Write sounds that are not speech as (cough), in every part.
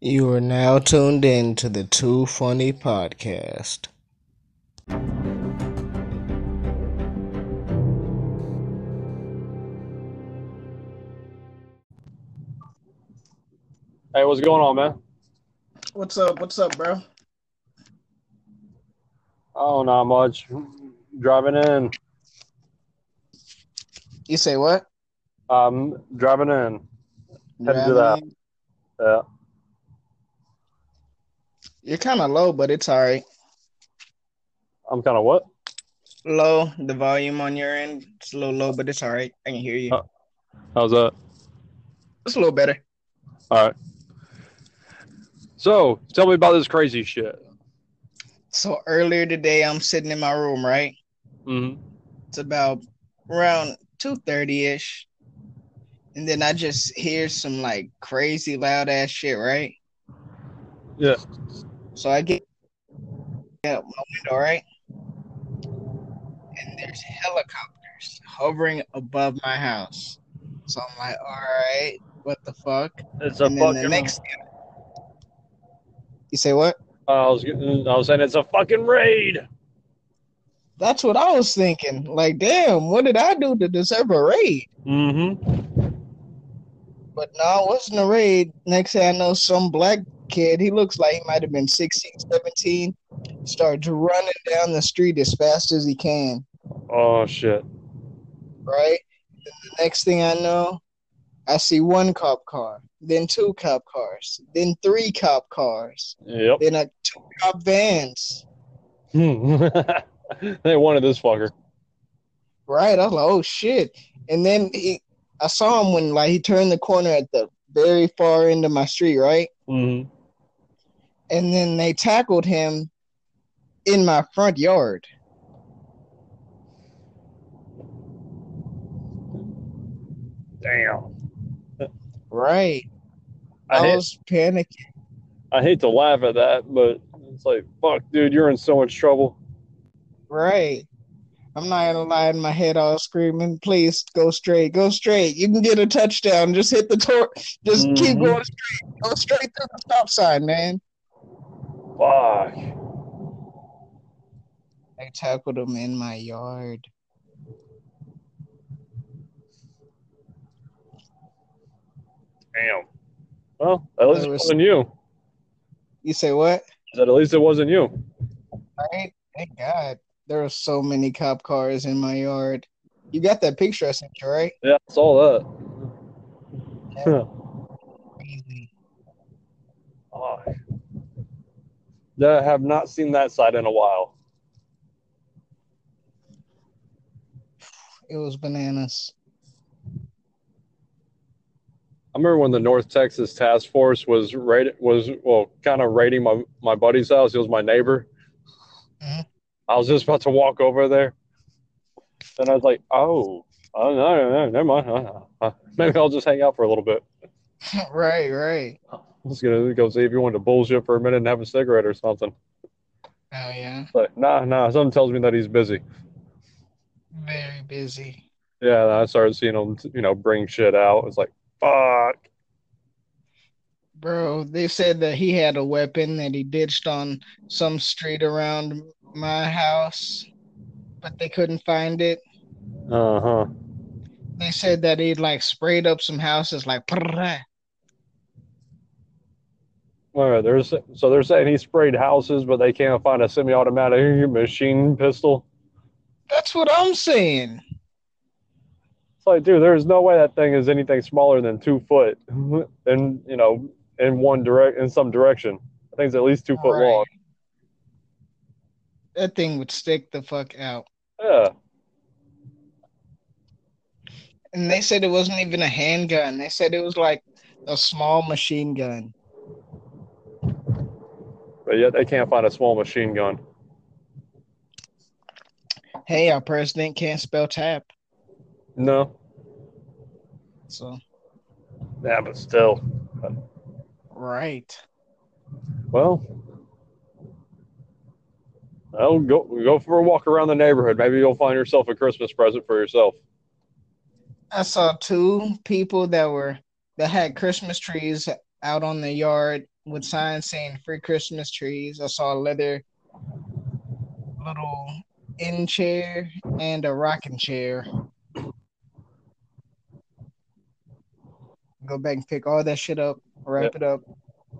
You are now tuned in to the Two Funny Podcast. Hey, what's going on, man? What's up? What's up, bro? Oh, not much. Driving in. You say what? Um, driving in. Headed to that. Driving? Yeah. You're kind of low, but it's all right. I'm kind of what? Low, the volume on your end. It's a little low, but it's all right. I can hear you. Oh. How's that? It's a little better. All right. So, tell me about this crazy shit. So earlier today, I'm sitting in my room, right? Mm-hmm. It's about around 2.30 ish. And then I just hear some like crazy loud ass shit, right? Yeah. So I get out my window, right? And there's helicopters hovering above my house. So I'm like, all right, what the fuck? It's a and fucking. the next You say what? I was getting- I was saying it's a fucking raid. That's what I was thinking. Like, damn, what did I do to deserve a raid? Mm-hmm. But no, it wasn't a raid. Next thing I know, some black kid, he looks like he might have been 16, 17, starts running down the street as fast as he can. Oh shit. right? Then the next thing I know, I see one cop car, then two cop cars, then three cop cars, Yep. then a two cop vans. (laughs) they wanted this fucker. Right? I was like, oh shit! And then he, I saw him when like he turned the corner at the very far end of my street, right? Mm-hmm. And then they tackled him in my front yard. Damn. Right? I I, hate, was panicking. I hate to laugh at that, but it's like, fuck, dude, you're in so much trouble. Right. I'm not gonna lie in my head all screaming, please go straight, go straight. You can get a touchdown. Just hit the tor just keep Mhm. going straight. Go straight through the stop sign, man. Fuck. I tackled him in my yard. Damn. Well, at least it was- wasn't you. You say what? I said, at least it wasn't you. Right? Thank God. There were so many cop cars in my yard. You got that picture I sent you, right? Yeah, I saw that. Crazy. (laughs) Fuck. I have not seen that side in a while. It was bananas. I remember when the North Texas Task Force was raid was well kind of raiding my my buddy's house. He was my neighbor. Mhm. I was just about to walk over there, and I was like, "Oh, oh no, no, no, never mind. Uh, (laughs) uh, maybe I'll just hang out for a little bit. (laughs) right, right. Was gonna go see if you wanted to bullshit for a minute and have a cigarette or something." Oh yeah. But nah, nah. Something tells me that he's busy. Very busy. Yeah, I started seeing him, you know, bring shit out. It's like, fuck. Bro, they said that he had a weapon that he ditched on some street around my house, but they couldn't find it. Uh huh. They said that he'd like sprayed up some houses, like, "Prrrah." All right, there's so they're saying he sprayed houses, but they can't find a semi-automatic machine pistol. that's what I'm saying. It's like, dude, there's no way that thing is anything smaller than two foot, (laughs) and you know, in one direct in some direction. I think it's at least two foot Right. long. That thing would stick the fuck out. Yeah, And they said it wasn't even a handgun. They said it was like a small machine gun. But yet they can't find a small machine gun. Hey, our president can't spell tap. No, So, yeah, but still. right. Well, I'll go go for a walk around the neighborhood. Maybe you'll find yourself a Christmas present for yourself. I saw two people that were that had Christmas trees out on the yard with signs saying free Christmas trees. I saw a leather little in chair and a rocking chair. Go back and pick all that shit up, wrap it up.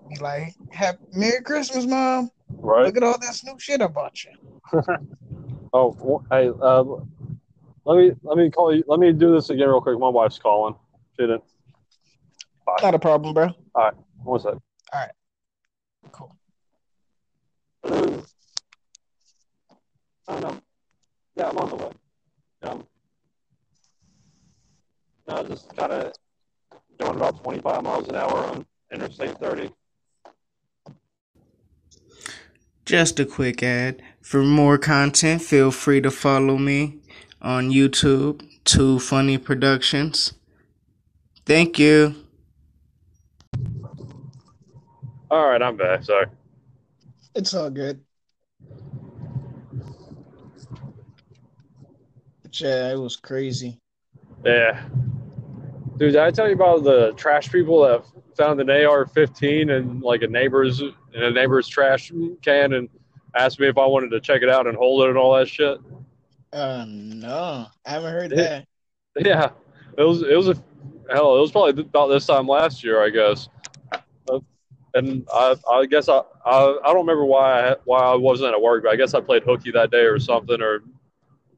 Be like, "Happy Merry Christmas, Mom! Right. Look at all this new shit I bought you." (laughs) Oh, hey, um, let me let me call you. Let me do this again real quick. My wife's calling. She didn't. Not a problem, bro. All right, one sec. Cool. I don't know. Yeah, I'm on the way. Um, no, just kind of doing about 25 miles an hour on Interstate 30. Just a quick ad. For more content, feel free to follow me on YouTube, Two Funny Productions. Thank you. All right, I'm back. Sorry. It's all good. But yeah, it was crazy. Yeah. Dude, did I tell you about the trash people that found an AR-15 in like a neighbor's in a neighbor's trash can and asked me if I wanted to check it out and hold it and all that shit? Uh, no, I haven't heard that. (laughs) Yeah, it was it was a hell. It was probably about this time last year, I guess. And I I guess I I, I don't remember why I, why I wasn't at work, but I guess I played hooky that day or something or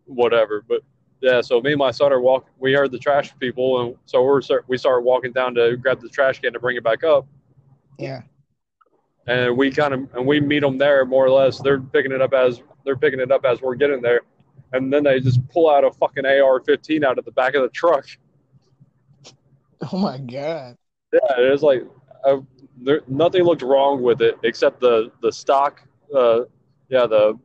whatever. But yeah, so me and my son are walk. We heard the trash people, and so we're we started walking down to grab the trash can to bring it back up. Yeah. and we kind of and we meet them there more or less. They're picking it up as they're picking it up as we're getting there, and then they just pull out a fucking AR-15 out of the back of the truck. Oh my god. Yeah, it was like uh, there, nothing looked wrong with it except the the stock. Uh, yeah, the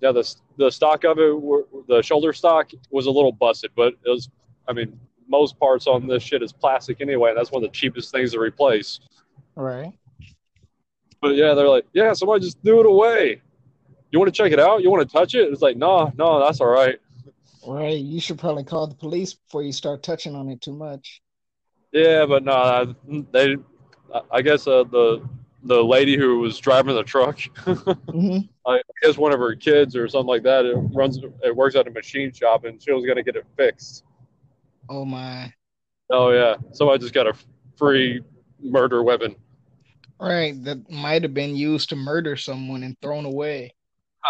yeah the the stock of it, the shoulder stock was a little busted, but it was. I mean, most parts on this shit is plastic anyway, and that's one of the cheapest things to replace. Right. But yeah, they're like, yeah, somebody just threw it away. You want to check it out? You want to touch it? It's like, no, no, that's all right. Right. You should probably call the police before you start touching on it too much. Yeah, but no, they. I guess uh, the the lady who was driving the truck, (laughs) hmm I guess one of her kids or something like that, it runs, it works at a machine shop, and she was gonna get it fixed. Oh my. Oh yeah, somebody just got a free murder weapon. Right. That might have been used to murder someone and thrown away.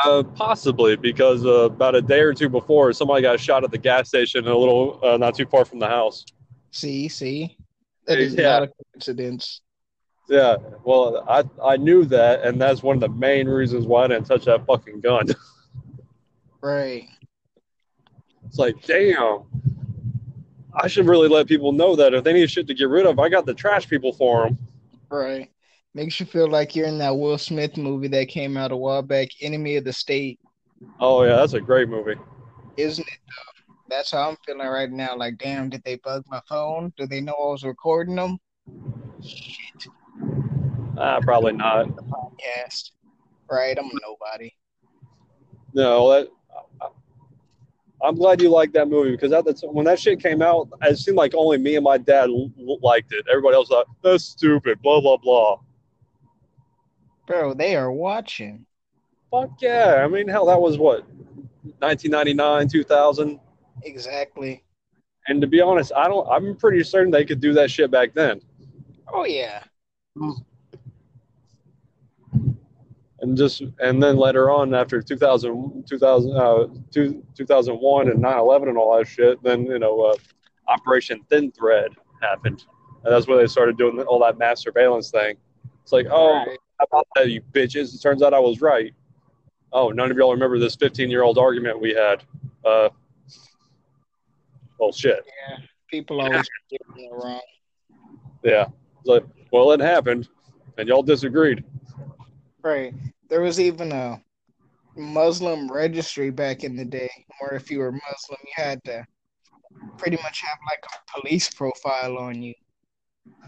Uh, possibly because uh, about a day or two before, somebody got shot at the gas station a little uh, not too far from the house. See, see. That is Yeah. not a coincidence. Yeah, well, I I knew that, and that's one of the main reasons why I didn't touch that fucking gun. (laughs) Right. It's like, damn, I should really let people know that if they need shit to get rid of, I got the trash people for them. Right. Makes you feel like you're in that Will Smith movie that came out a while back, Enemy of the State. Oh yeah, that's a great movie. Isn't it though? That's how I'm feeling right now. Like, damn, did they bug my phone? Do they know I was recording them? Shit. Ah, probably not. The Podcast. Right, I'm a nobody. No, that. I- I'm glad you liked that movie because at the when that shit came out, it seemed like only me and my dad liked it. Everybody else thought that's stupid. Blah blah blah. Bro, they are watching. Fuck yeah! I mean, hell, that was what 1999, 2000. Exactly. And to be honest, I don't. I'm pretty certain they could do that shit back then. Oh yeah. And just and then later on, after 2000, 2000, uh, two, 2001 and 9/11 and all that shit, then you know, uh, Operation Thin Thread happened, and that's where they started doing all that mass surveillance thing. It's like, oh, Right. how about that, you bitches? It turns out I was right. Oh, none of y'all remember this 15 year old argument we had. Uh, well, shit. Yeah. People always get me wrong. Yeah. It's like, well, it happened, and y'all disagreed. Right. There was even a Muslim registry back in the day where if you were Muslim, you had to pretty much have like a police profile on you.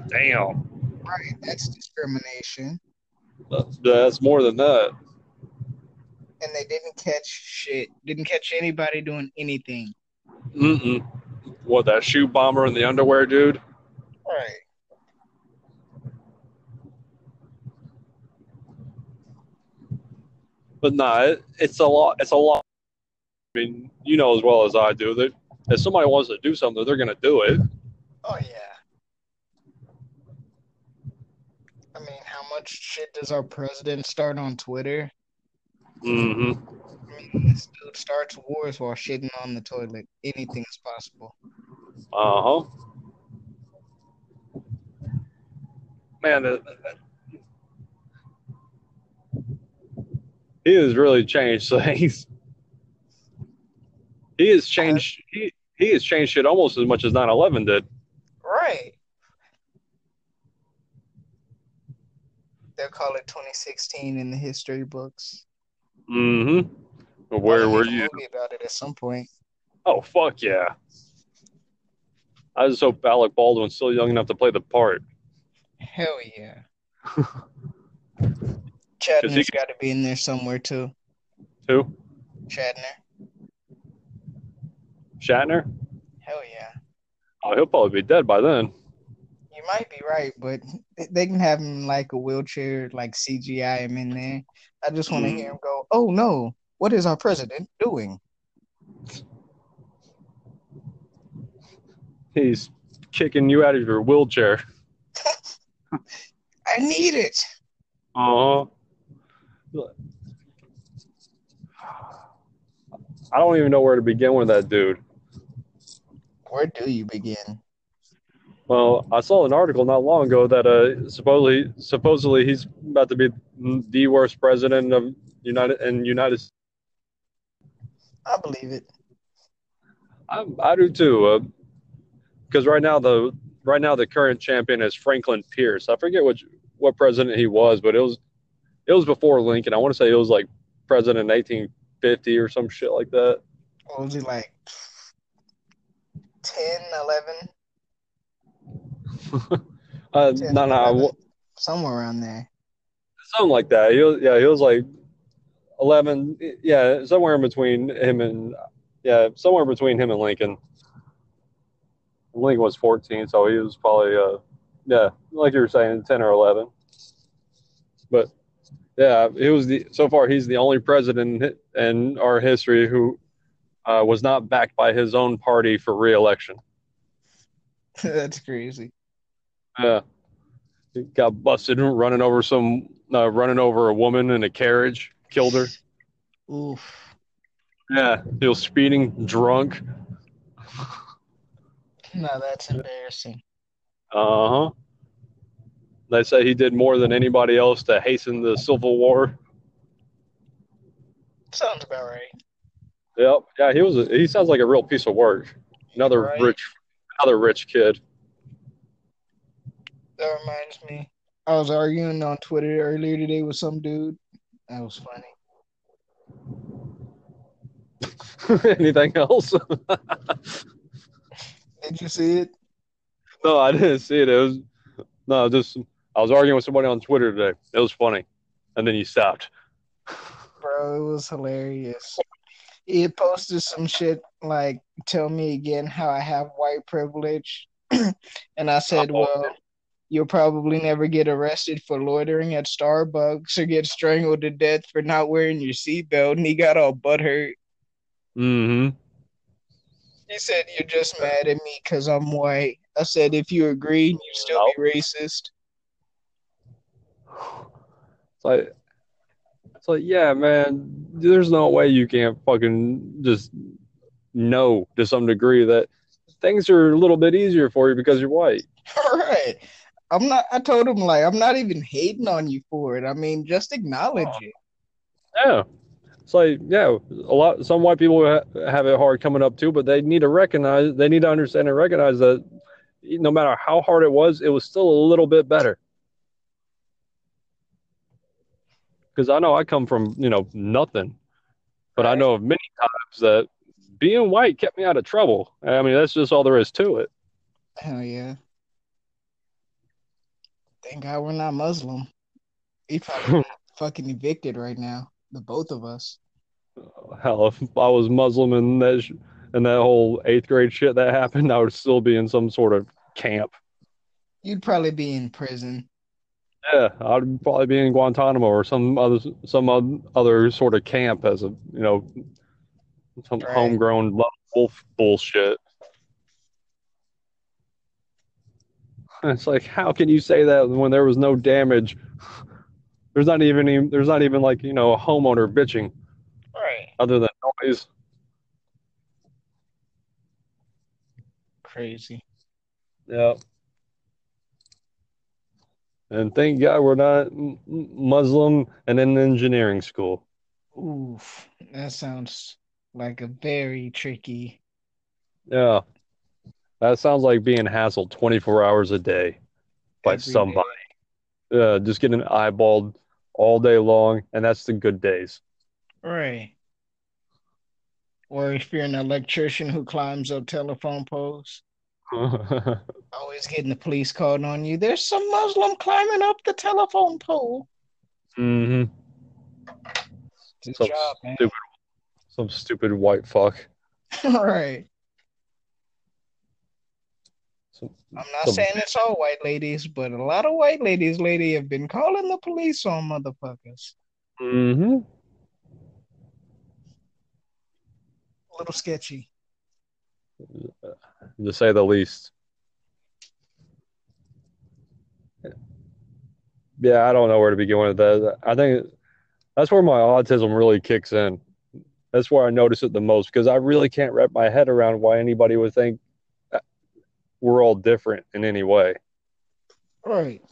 Damn. Right. That's discrimination. That's, that's more than that. And they didn't catch shit. Didn't catch anybody doing anything. Mm-mm. What, that shoe bomber in the underwear, dude? Right. But nah, it, it's a lot. It's a lot. I mean, you know as well as I do that if somebody wants to do something, they're gonna do it. Oh yeah. I mean, how much shit does our president start on Twitter? Mm hmm I mean, this dude starts wars while shitting on the toilet. Anything is possible. Uh huh. Man, that, that- he has really changed (laughs) things. He has changed. He he has changed it almost as much as 9/11 did. Right. They'll call it 2016 in the history books. Mm-hmm. Where were you? About it at some point. Oh fuck yeah! I just hope Alec Baldwin's still young enough to play the part. Hell yeah. (laughs) 'Cause Shatner's got to be in there somewhere too. Who? Shatner. Shatner? Hell yeah. Oh, he'll probably be dead by then. You might be right, but they can have him like a wheelchair, like CGI him in there. I just want to Mm. hear him go, "Oh no, what is our president doing?" He's kicking you out of your wheelchair. (laughs) I need it. Uh huh. I don't even know where to begin with that dude. Where do you begin? Well, I saw an article not long ago that uh, supposedly supposedly he's about to be the worst president of United and United. States. I believe it. I, I do too. Because right now the right now the current champion is Franklin Pierce. I forget which what president he was, but it was it was before Lincoln. I want to say it was like president in 1850 or some shit like that. What was he like? 10, 11? (laughs) Uh, 10, no, no, 11, somewhere around there. something like that. He was, yeah, he was like 11. Yeah, somewhere in between him and yeah, somewhere between him and Lincoln. Lincoln was 14, so he was probably uh, yeah, like you were saying, 10 or 11. But yeah, he was the so far he's the only president in, in our history who uh, was not backed by his own party for re-election. (laughs) That's crazy. Yeah, he got busted running over some uh, running over a woman in a carriage, killed her. Oof. Yeah, he was speeding drunk. (laughs) No, that's embarrassing. Uh huh. They say he did more than anybody else to hasten the Civil War. Sounds about right. Yep. Yeah, he was. A, he sounds like a real piece of work. Another Right. rich, another rich kid. That reminds me. I was arguing on Twitter earlier today with some dude. That was funny. (laughs) Anything else? Did you see it? no, I didn't see it. It was no, just I was arguing with somebody on Twitter today. It was funny, and then you stopped. Bro, it was hilarious. He had posted some shit like, tell me again how I have white privilege. (clears throat) and I said, well, you'll probably never get arrested for loitering at Starbucks or get strangled to death for not wearing your seatbelt. And he got all butthurt. Mm-hmm. He said, you're just mad at me because I'm white. I said, if you agree, you still be racist. It's like, it's like, yeah, man. There's no way you can't fucking just know to some degree that things are a little bit easier for you because you're white. All (laughs) right. I'm not, I told him, like, I'm not even hating on you for it. I mean, just acknowledge it. Yeah. It's like, yeah, a lot. Some white people ha- have it hard coming up too, but they need to recognize, they need to understand and recognize that no matter how hard it was, it was still a little bit better. Because I know I come from, you know, nothing, but I know of many times that being white kept me out of trouble. I mean, that's just all there is to it. Hell yeah. Thank God we're not Muslim. We probably (laughs) fucking evicted right now. The both of us. Hell, if I was Muslim and that sh- and that whole eighth grade shit that happened, I would still be in some sort of camp. You'd probably be in prison. Yeah, I'd probably be in Guantanamo or some other some other sort of camp as a you know some Right. homegrown wolf bullshit. It's like, how can you say that when there was no damage? There's not even even- there's not even like you know a homeowner bitching Right. other than noise. Crazy. Yeah. And thank God we're not Muslim and in engineering school. Oof. That sounds like a very tricky. Yeah. That sounds like being hassled 24 hours a day by every day. somebody. Yeah, just getting eyeballed all day long, and that's the good days. Right. Or if you're an electrician who climbs up telephone poles, (laughs) always getting the police called on you. There's some Muslim climbing up the telephone pole. Mm-hmm. It's Some job, man. stupid, some stupid white fuck. (laughs) right. Some, I'm not some- saying it's all white ladies, but a lot of white ladies lady, have been calling the police on motherfuckers. Mm-hmm. A little sketchy. to say the least. Yeah, I don't know where to begin with that. I think that's where my autism really kicks in. That's where I notice it the most because I really can't wrap my head around why anybody would think uh, we're all different in any way. Right.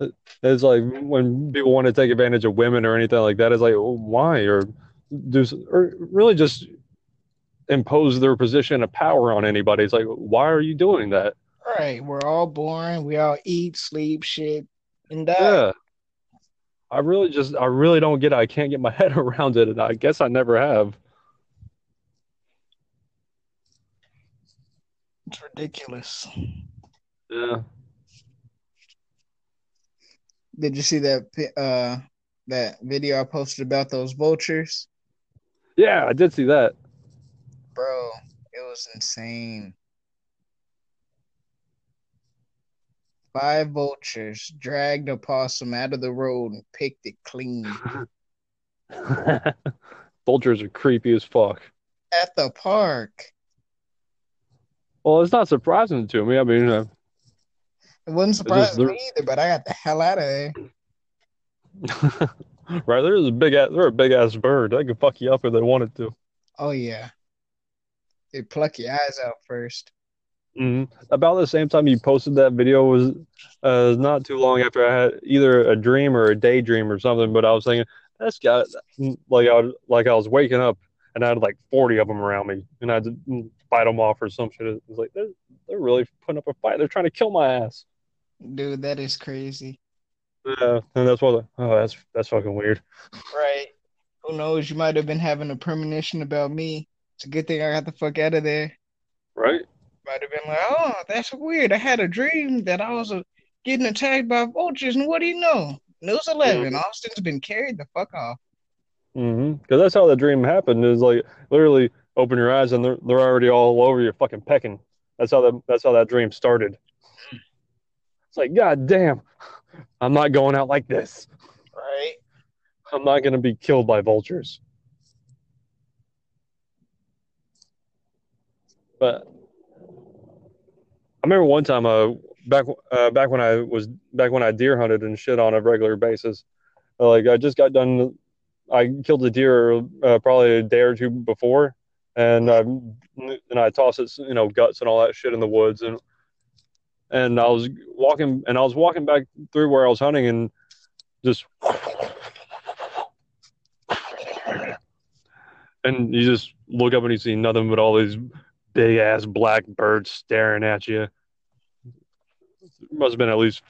It's like when people want to take advantage of women or anything like that. It's like why or do or really just impose their position of power on anybody. It's like why are you doing that? Right. We're all born. We all eat, sleep, shit, and die. Yeah. I really just I really don't get it. I can't get my (laughs) head around it and I guess I never have. It's ridiculous. Yeah. Did you see that uh that video I posted about those vultures? Yeah, I did see that. Bro, it was insane. Five vultures dragged a possum out of the road and picked it clean (laughs) Vultures are creepy as fuck. at the park. Well, it's not surprising to me. I mean, uh, It wasn't surprising they're- me either, but I got the hell out of there. (laughs) right there's a big ass, they're a big ass bird. They could fuck you up if they wanted to. Oh yeah. They pluck your eyes out first. Hmm About the same time you posted that video was uh, not too long after I had either a dream or a daydream or something. But I was thinking that's got like I was, like I was waking up and I had like forty of them around me, and I had to fight them off or some shit. It was like they're, they're really putting up a fight. They're trying to kill my ass. Dude, that is crazy. Yeah, and that's what. Oh, that's that's fucking weird. Right. Who knows? You might have been having a premonition about me. It's a good thing I got the fuck out of there. Right? Might have been like, oh, that's weird. I had a dream that I was uh, getting attacked by vultures, and what do you know? News 11, Austin's been carried the fuck off. Mm-hmm. Because that's how the dream happened. Is like literally open your eyes and they're they're already all over you, fucking pecking. That's how that that's how that dream started. It's like, God damn, I'm not going out like this. Right? I'm not gonna be killed by vultures. But remember one time, uh, back uh, back when I was back when I deer hunted and shit on a regular basis. uh, Like I just got done, I killed a deer uh, probably a day or two before, and I and I tossed its you know guts and all that shit in the woods and and I was walking and I was walking back through where I was hunting and just and you just look up and you see nothing but all these big ass black birds staring at you. There must have been at least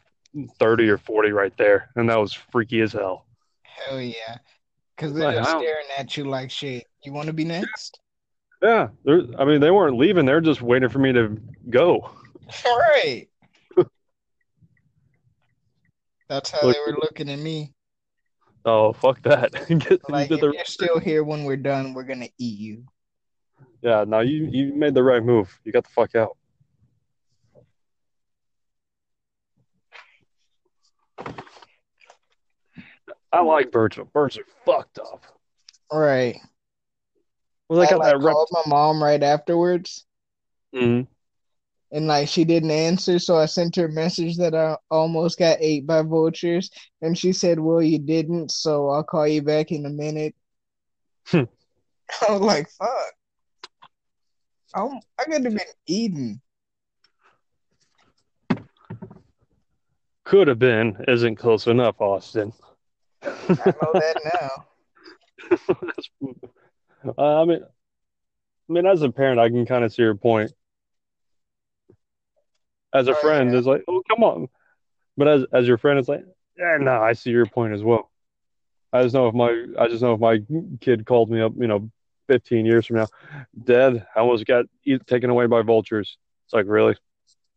30 or 40 right there. And that was freaky as hell. Hell yeah. Because they're Like, just I don't- staring at you like shit. You want to be next? Yeah. They're, I mean, they weren't leaving. They're just waiting for me to go. All (laughs) right. That's how Look- they were looking at me. Oh, fuck that. (laughs) Get, Like, if the, you're still here when we're done, we're gonna eat you. Yeah, no, you you made the right move. You got the fuck out. I like birds. Birds are fucked up. Right. Well, they got like, that. Rep- called my mom right afterwards. hmm and like she didn't answer so i sent her a message that i almost got ate by vultures and she said well you didn't so i'll call you back in a minute (laughs) (laughs) i was like fuck I'm, I could have been eaten. Could have been isn't close enough, Austin. I know that (laughs) now. Uh, I mean, I mean, as a parent, I can kind of see your point. As a Oh, friend, yeah. it's like, oh, come on. But as as your friend, it's like, yeah, no, I see your point as well. I just know if my, I just know if my kid called me up, you know, 15 years from now, Dad, I almost got taken away by vultures. It's like, really?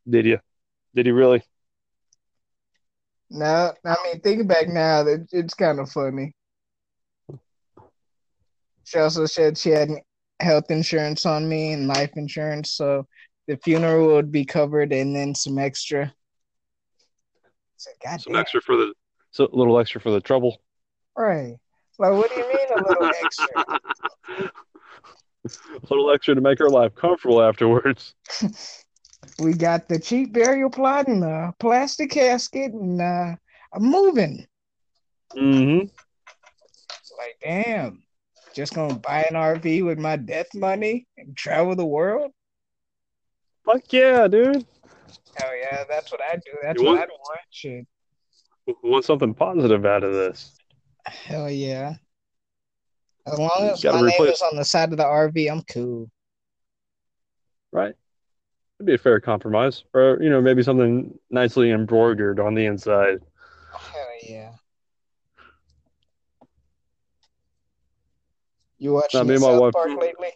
Did you? Did he really? No, I mean, thinking back now, it's kind of funny. She also said she had health insurance on me and life insurance, so the funeral would be covered and then some extra. Said, Some damn. extra for the, so a little extra for the trouble. Right. Like, what do you mean little (laughs) extra? A little extra to make her life comfortable afterwards. (laughs) We got the cheap burial plot and a plastic casket, and uh, I'm moving. Mm-hmm. It's like, damn, just gonna buy an RV with my death money and travel the world? Fuck yeah, dude. Hell yeah, that's what I do. That's You what want- I'd want. Shit. Want something positive out of this. Hell yeah. As long as my name is on the side of the RV, I'm cool. Right? It'd be a fair compromise. Or, you know, maybe something nicely embroidered on the inside. Hell yeah. You watching Nah, me the my South wife- Park lately?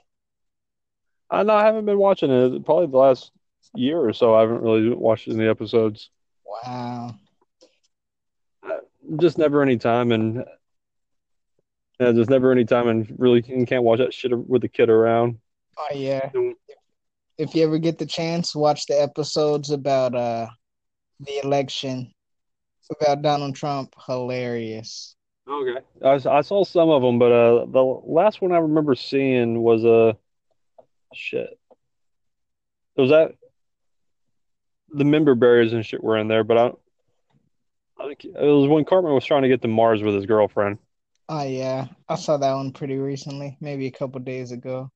I know I haven't been watching it. Probably the last year or so, I haven't really watched any episodes. Wow. Just never any time, and yeah, just never any time, and really you can't watch that shit with the kid around. Oh yeah. If you ever get the chance, watch the episodes about uh the election about Donald Trump. Hilarious. Okay. I, I saw some of them, but uh, the last one I remember seeing was uh, shit. Was that the member berries and shit were in there? But I, I think it was when Cartman was trying to get to Mars with his girlfriend. Oh yeah. I saw that one pretty recently, maybe a couple days ago.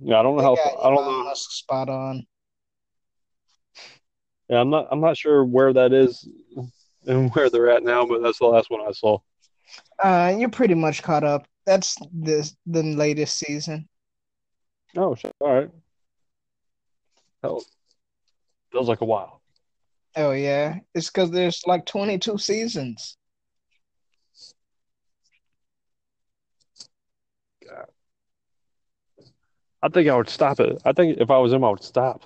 Yeah, I don't know They how. I don't know. Musk spot on. Yeah, I'm not. I'm not sure where that is and where they're at now, but that's the last one I saw. Uh, you're pretty much caught up. That's the the latest season. Oh. All right. Hell, feels like a while. Oh yeah, it's because there's like 22 seasons. I think I would stop it. I think if I was him, I would stop.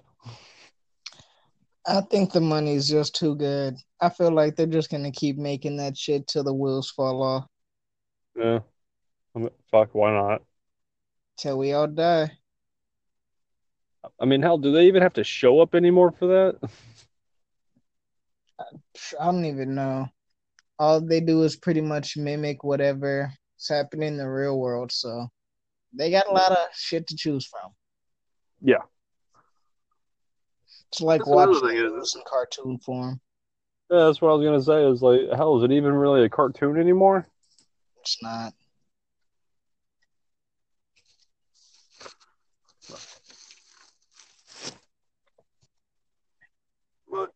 I think the money's just too good. I feel like they're just gonna keep making that shit till the wheels fall off, Yeah. Fuck, why not? till we all die. I mean, hell, do they even have to show up anymore for that? I don't even know. All they do is pretty much mimic whatever's happening in the real world, so they got a lot of shit to choose from. Yeah. It's like That's watching thing, it isn't it? in cartoon form. Yeah, that's what I was gonna say. Is like, hell, is it even really a cartoon anymore? It's not. What?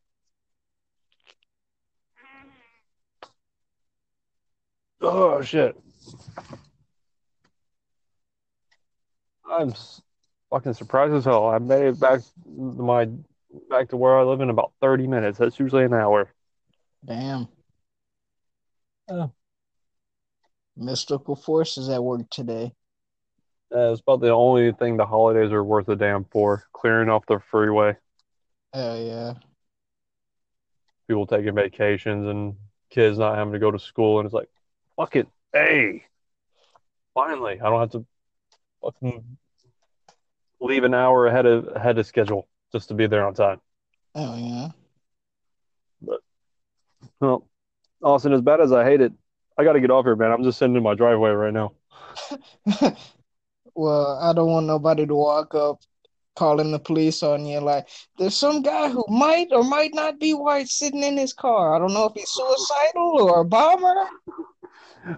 Oh shit! I'm fucking surprised as hell. I made it back to my back to where I live in about 30 minutes. That's usually an hour. Damn. Oh. Mystical forces at work today. Uh, it's about the only thing the holidays are worth a damn for. Clearing off the freeway, Hell yeah. people taking vacations, and kids not having to go to school. And it's like, fuck it, hey, finally, I don't have to fucking leave an hour ahead of ahead of schedule just to be there on time. Oh yeah. But well, Austin, as bad as I hate it, I got to get off here, man. I'm just sitting in my driveway right now. (laughs) well, I don't want nobody to walk up calling the police on you. Like, there's some guy who might or might not be white sitting in his car. I don't know if he's suicidal or a bomber.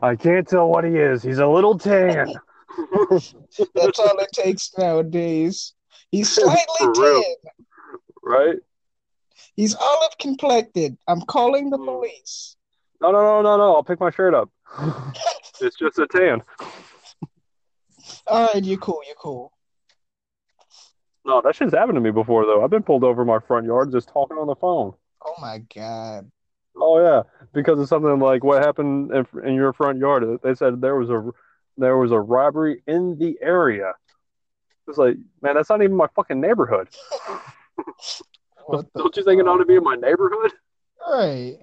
I can't tell what he is. He's a little tan. (laughs) (laughs) That's all it takes nowadays. He's (laughs) slightly tan. Right? He's olive complected. I'm calling the hmm. police. No, no, no, no, no. I'll pick my shirt up. (laughs) it's just a tan. All right, you're cool. You're cool. No, that shit's happened to me before though. I've been pulled over in my front yard just talking on the phone. Oh my god. Oh yeah, because of something like what happened in, in your front yard. They said there was a there was a robbery in the area. It's like, man, that's not even my fucking neighborhood. (laughs) Don't you think it ought to be in my neighborhood? Right.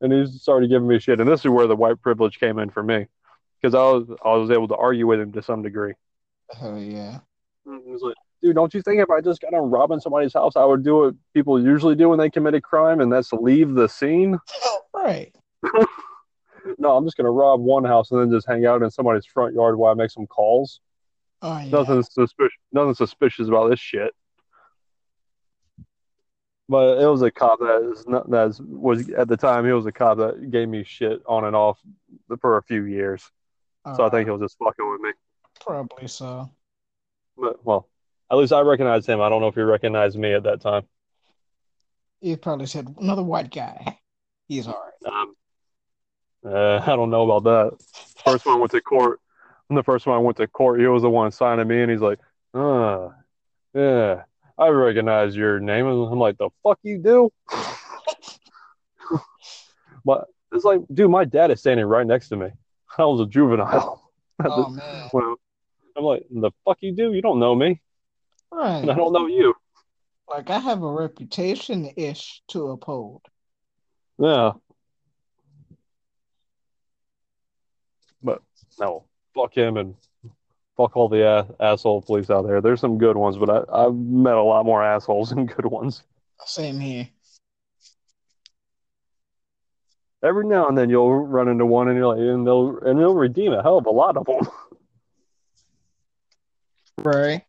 And he started giving me shit, and this is where the white privilege came in for me, because I was I was able to argue with him to some degree. Oh yeah. He was like, dude, don't you think if I just got on robbing somebody's house, I would do what people usually do when they commit a crime, and that's leave the scene? (laughs) Right. (laughs) (laughs) no, I'm just gonna rob one house and then just hang out in somebody's front yard while I make some calls. Oh, yeah. Nothing suspicious. Nothing suspicious about this shit. But it was a cop that is not, that was at the time he was a cop that gave me shit on and off for a few years. so I think he was just fucking with me. Probably so. But well, at least I recognized him. I don't know if he recognized me at that time. He probably said another white guy. He's all right. Um, uh, (laughs) I don't know about that. First one went to court. And the first one I went to court, he was the one signing me, and he's like, "Uh, yeah, I recognize your name." And I'm like, "The fuck you do?" (laughs) but it's like, dude, my dad is standing right next to me. I was a juvenile. (laughs) Oh man. I'm like, "The fuck you do? You don't know me." Right. And I don't know you. Like I have a reputation ish to uphold. Yeah. But no, fuck him and fuck all the ass- asshole police out there. There's some good ones, but I, I've met a lot more assholes (laughs) than good ones. Same here. Every now and then you'll run into one, and you're like, and they'll and they'll redeem a hell of a lot of them. (laughs) Right.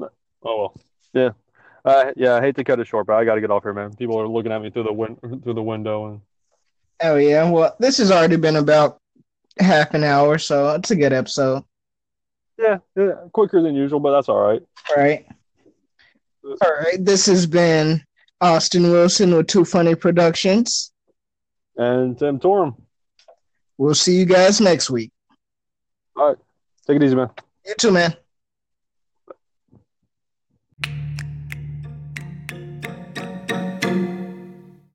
Oh well, yeah, uh, yeah. I hate to cut it short, but I got to get off here, man. People are looking at me through the win- through the window, and oh yeah. Well, this has already been about half an hour, so it's a good episode. Yeah, yeah quicker than usual, but that's all right. All right. All right. This has been Austin Wilson with Two Funny Productions and Tim Torm. We'll see you guys next week. All right. Take it easy, man. You too, man.